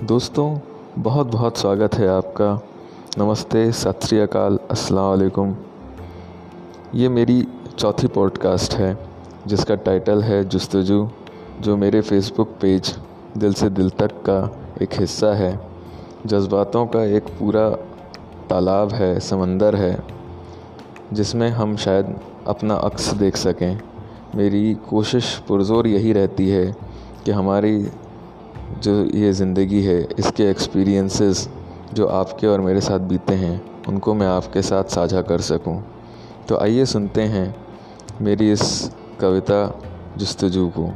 दोस्तों बहुत बहुत स्वागत है आपका। नमस्ते सत श्री अकाल अस्सलाम वालेकुम ये मेरी चौथी पॉडकास्ट है, जिसका टाइटल है जस्तजू, जो मेरे फेसबुक पेज दिल से दिल तक का एक हिस्सा है। जज्बातों का एक पूरा तालाब है, समंदर है, जिसमें हम शायद अपना अक्स देख सकें। मेरी कोशिश पुरज़ोर यही रहती है कि हमारी जो ये ज़िंदगी है, इसके एक्सपीरियंसेस जो आपके और मेरे साथ बीते हैं, उनको मैं आपके साथ साझा कर सकूँ। तो आइए सुनते हैं मेरी इस कविता जस्तजू को।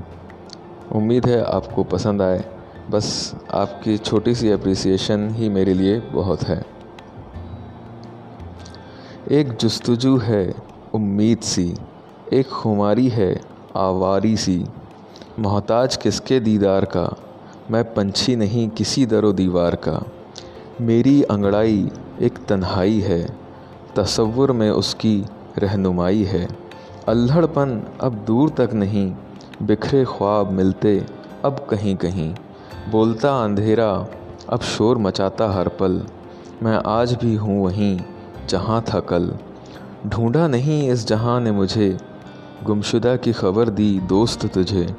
उम्मीद है आपको पसंद आए। बस आपकी छोटी सी अप्रिसिएशन ही मेरे लिए बहुत है। एक जस्तजू है, उम्मीद सी। एक खुमारी है, आवारी सी। मोहताज किसके दीदार का? मैं पंछी नहीं किसी दरो दीवार का। मेरी अंगड़ाई एक तन्हाई है, तसव्वुर में उसकी रहनुमाई है। अल्हड़पन अब दूर तक नहीं, बिखरे ख्वाब मिलते अब कहीं कहीं। बोलता अंधेरा, अब शोर मचाता हर पल। मैं आज भी हूँ वहीं, जहाँ था कल। ढूंढा नहीं इस जहाँ ने मुझे, गुमशुदा की खबर दी दोस्त तुझे।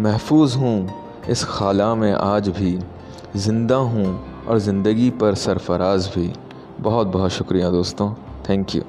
महफूज हूँ इस खाला में आज भी ज़िंदा हूँ और ज़िंदगी पर सरफराज भी। बहुत बहुत शुक्रिया दोस्तों। Thank you